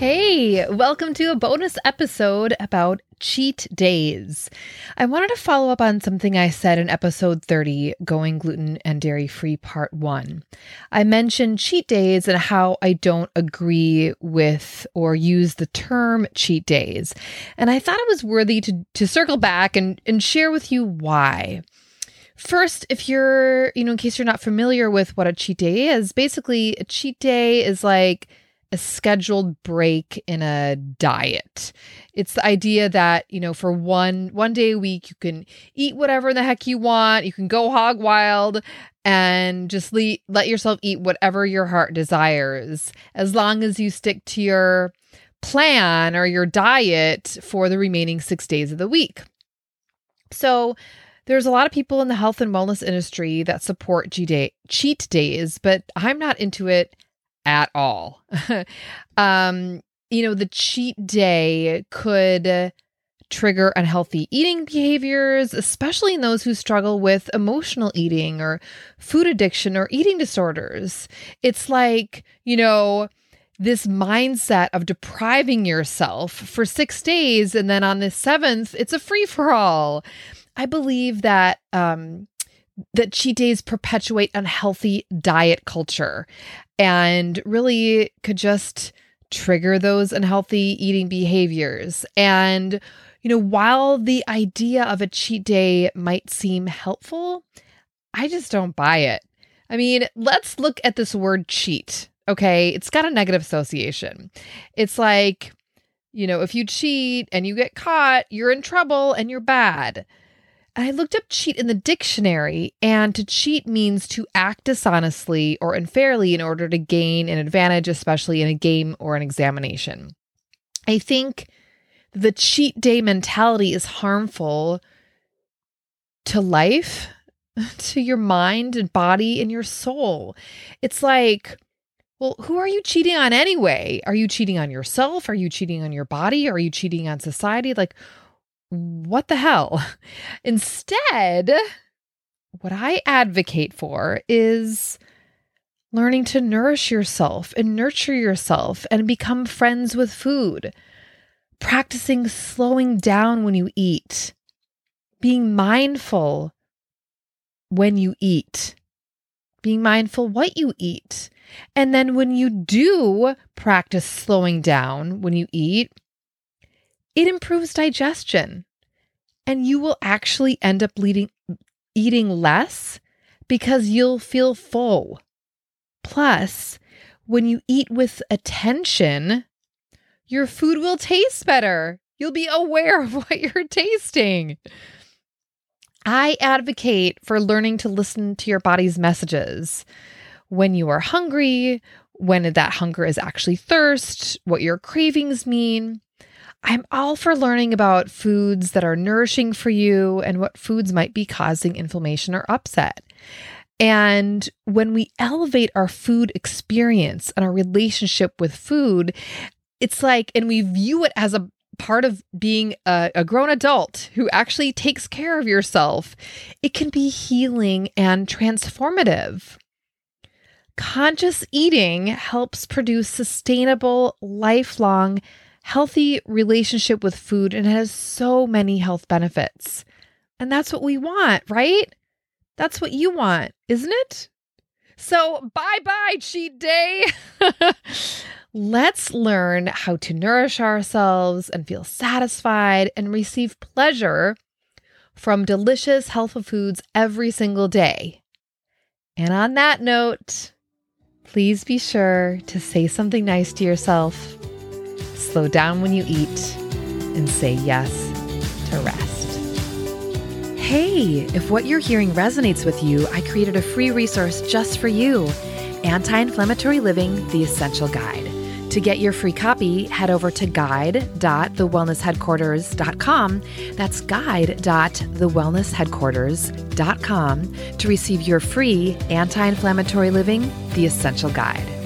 Hey, welcome to a bonus episode about cheat days. I wanted to follow up on something I said in episode 30, Going Gluten and Dairy Free Part 1. I mentioned cheat days and how I don't agree with or use the term cheat days. And I thought it was worthy to, to circle back and, and share with you why. First, if you're, you know, in case you're not familiar with what a cheat day is, basically a cheat day is like a scheduled break in a diet. It's the idea that, you know, for one one day a week you can eat whatever the heck you want, you can go hog wild and just le- let yourself eat whatever your heart desires as long as you stick to your plan or your diet for the remaining 6 days of the week. So, there's a lot of people in the health and wellness industry that support cheat days, but I'm not into it at all. um, you know, the cheat day could trigger unhealthy eating behaviors, especially in those who struggle with emotional eating or food addiction or eating disorders. It's like, you know, this mindset of depriving yourself for six days and then on the seventh, it's a free for all. I believe that um, that cheat days perpetuate unhealthy diet culture and really could just trigger those unhealthy eating behaviors. And, you know, while the idea of a cheat day might seem helpful, I just don't buy it. I mean, let's look at this word cheat. Okay. It's got a negative association. It's like, you know, if you cheat and you get caught, you're in trouble and you're bad. I looked up cheat in the dictionary, and to cheat means to act dishonestly or unfairly in order to gain an advantage, especially in a game or an examination. I think the cheat day mentality is harmful to life, to your mind and body and your soul. It's like, well, who are you cheating on anyway? Are you cheating on yourself? Are you cheating on your body? Are you cheating on society? Like, what the hell? Instead, what I advocate for is learning to nourish yourself and nurture yourself and become friends with food, practicing slowing down when you eat, being mindful when you eat, being mindful what you eat. And then when you do practice slowing down when you eat, it improves digestion. And you will actually end up leading, eating less because you'll feel full. Plus, when you eat with attention, your food will taste better. You'll be aware of what you're tasting. I advocate for learning to listen to your body's messages. When you are hungry, when that hunger is actually thirst, what your cravings mean. I'm all for learning about foods that are nourishing for you and what foods might be causing inflammation or upset. And when we elevate our food experience and our relationship with food, it's like, and we view it as a part of being a, a, grown adult who actually takes care of yourself, it can be healing and transformative. Conscious eating helps produce sustainable, lifelong healthy relationship with food and has so many health benefits. And that's what we want, right? That's what you want, isn't it? So, bye bye, cheat day. Let's learn how to nourish ourselves and feel satisfied and receive pleasure from delicious, healthful foods every single day. And on that note, please be sure to say something nice to yourself slow down when you eat, and say yes to rest. Hey, if what you're hearing resonates with you, I created a free resource just for you Anti Inflammatory Living, the Essential Guide. To get your free copy, head over to guide.thewellnessheadquarters.com. That's guide.thewellnessheadquarters.com to receive your free anti inflammatory living, the essential guide.